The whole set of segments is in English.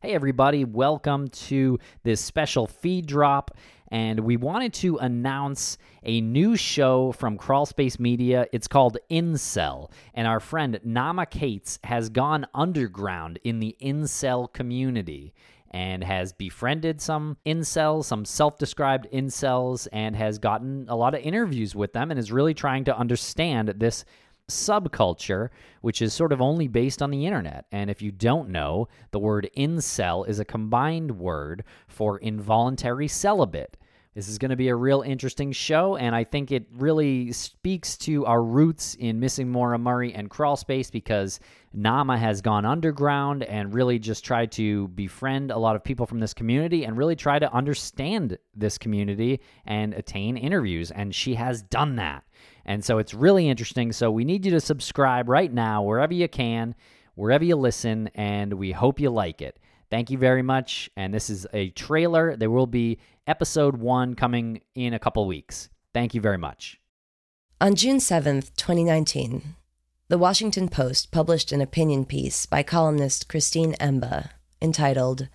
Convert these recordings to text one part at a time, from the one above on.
Hey, everybody, welcome to this special feed drop. And we wanted to announce a new show from Crawlspace Media. It's called Incel. And our friend Naama Kates has gone underground in the Incel community and has befriended some incels, some self described incels, and has gotten a lot of interviews with them and is really trying to understand this subculture, which is sort of only based on the internet. And if you don't know, the word incel is a combined word for involuntary celibate. This is going to be a real interesting show, and I think it really speaks to our roots in Missing Maura Murray and Crawlspace because Naama has gone underground and really just tried to befriend a lot of people from this community and really try to understand this community and attain interviews. And she has done that. And so it's really interesting. So we need you to subscribe right now, wherever you can, wherever you listen, and we hope you like it. Thank you very much. And this is a trailer. There will be episode one coming in a couple weeks. Thank you very much. On June 7th, 2019, the Washington Post published an opinion piece by columnist Christine Emba entitled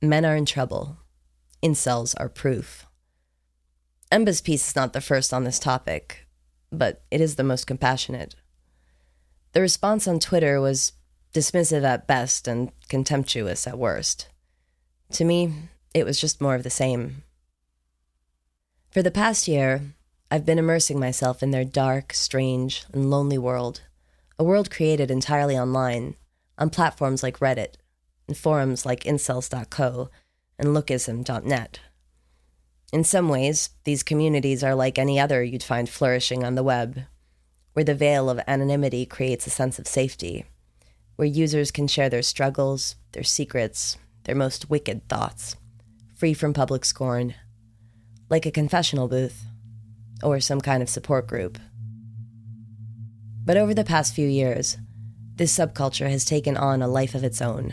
Men Are in Trouble. Incels Are Proof. Emba's piece is not the first on this topic, but it is the most compassionate. The response on Twitter was dismissive at best and contemptuous at worst. To me, it was just more of the same. For the past year, I've been immersing myself in their dark, strange, and lonely world, a world created entirely online, on platforms like Reddit, and forums like incels.co and lookism.net. In some ways, these communities are like any other you'd find flourishing on the web, where the veil of anonymity creates a sense of safety, where users can share their struggles, their secrets, their most wicked thoughts, free from public scorn, like a confessional booth or some kind of support group. But over the past few years, this subculture has taken on a life of its own.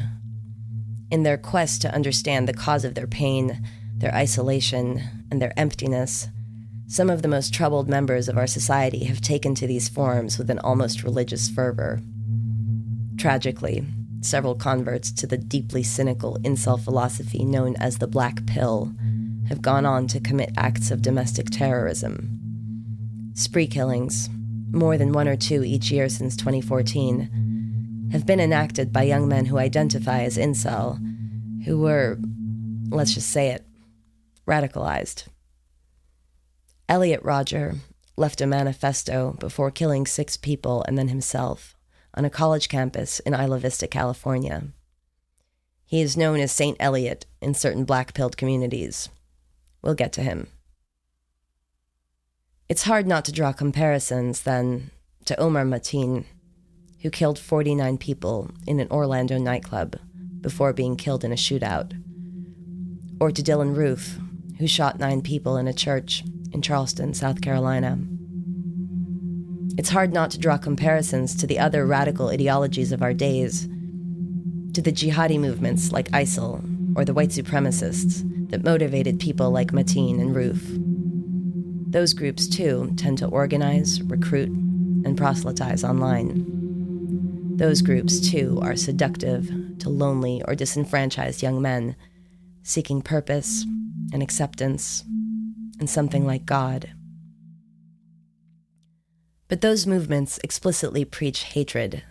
In their quest to understand the cause of their pain, their isolation, and their emptiness, some of the most troubled members of our society have taken to these forms with an almost religious fervor. Tragically, several converts to the deeply cynical incel philosophy known as the Black Pill have gone on to commit acts of domestic terrorism. Spree killings, more than one or two each year since 2014, have been enacted by young men who identify as incel, who were, let's just say it, radicalized. Elliot Rodger left a manifesto before killing six people and then himself on a college campus in Isla Vista, California. He is known as Saint Elliot in certain black pilled communities. We'll get to him. It's hard not to draw comparisons, then, to Omar Mateen, who killed 49 people in an Orlando nightclub before being killed in a shootout, or to Dylan Roof, who shot nine people in a church in Charleston, South Carolina. It's hard not to draw comparisons to the other radical ideologies of our days, to the jihadi movements like ISIL or the white supremacists that motivated people like Mateen and Roof. Those groups, too, tend to organize, recruit, and proselytize online. Those groups, too, are seductive to lonely or disenfranchised young men seeking purpose and acceptance and something like God. But those movements explicitly preach hatred.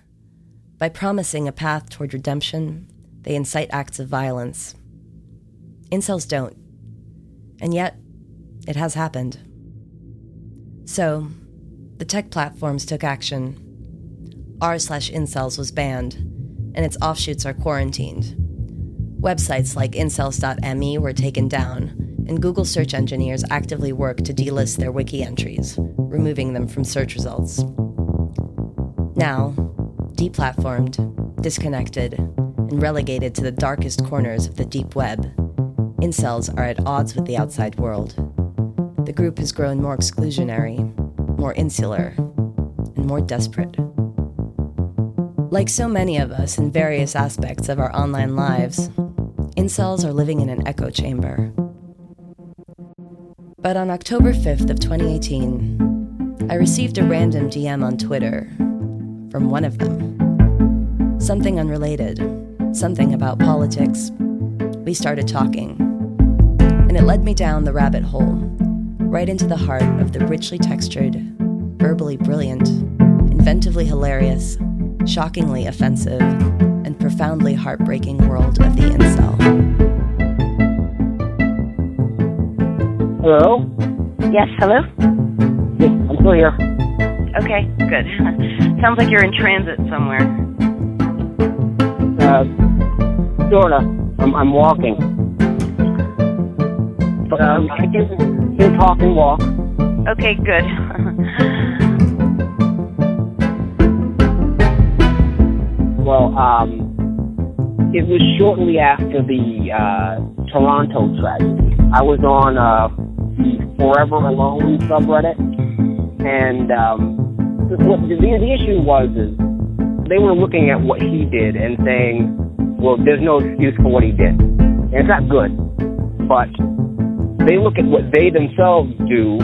By promising a path toward redemption, they incite acts of violence. Incels don't. And yet, it has happened. So, the tech platforms took action. R slash incels was banned, and its offshoots are quarantined. Websites like incels.me were taken down, and Google search engineers actively work to delist their wiki entries, removing them from search results. Now, deplatformed, disconnected, and relegated to the darkest corners of the deep web, incels are at odds with the outside world. The group has grown more exclusionary, more insular, and more desperate. Like so many of us in various aspects of our online lives, incels are living in an echo chamber. But on October 5th of 2018, I received a random DM on Twitter from one of them. Something unrelated, something about politics. We started talking, and it led me down the rabbit hole, right into the heart of the richly textured, verbally brilliant, inventively hilarious, shockingly offensive, and profoundly heartbreaking world of the incel. Hello? Yes, hello? Yes, I'm still here. Okay, good. Sounds like you're in transit somewhere. Uh, sorta. I'm, I'm walking. But um, I can, can talk and walk. Okay, good. Well, um, it was shortly after the uh, Toronto tragedy. I was on uh, the Forever Alone subreddit, and um, what the, the issue was is they were looking at what he did and saying, well, there's no excuse for what he did. And it's not good, but they look at what they themselves do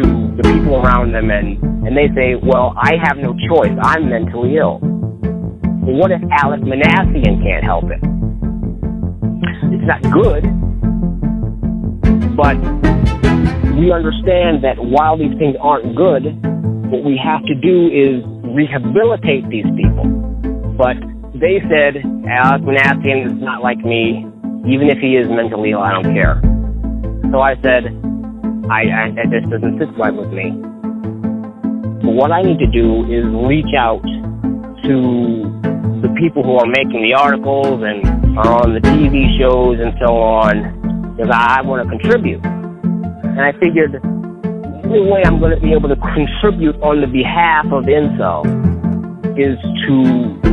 to the people around them and, and they say, well, I have no choice. I'm mentally ill. What if Alek Minassian can't help it? It's not good, but we understand that while these things aren't good, what we have to do is rehabilitate these people. But they said, Alek Minassian is not like me. Even if he is mentally ill, I don't care. So I said, I, I, this doesn't sit right with me. What I need to do is reach out to the people who are making the articles and are on the TV shows and so on, because I want to contribute. And I figured the only way I'm going to be able to contribute on the behalf of Incel is to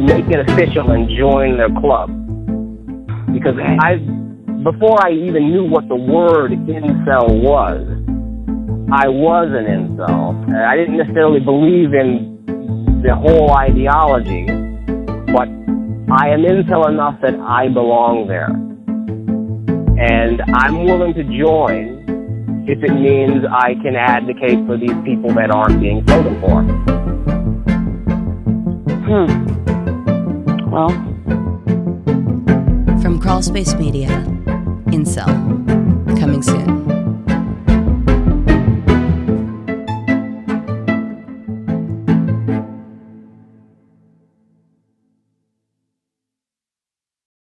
make it official and join their club. Because I, before I even knew what the word incel was, I was an incel. I didn't necessarily believe in the whole ideology, but I am incel enough that I belong there. And I'm willing to join if it means I can advocate for these people that aren't being spoken for. Hmm. Well, From Crawlspace Media, Incel, coming soon.